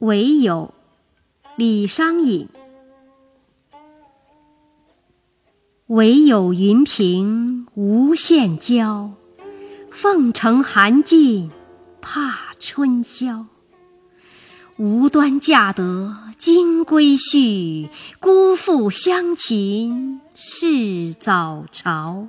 唯有李商隐唯有云平无限娇，凤城寒尽怕春宵。无端嫁得金龟婿，辜负乡情是早朝。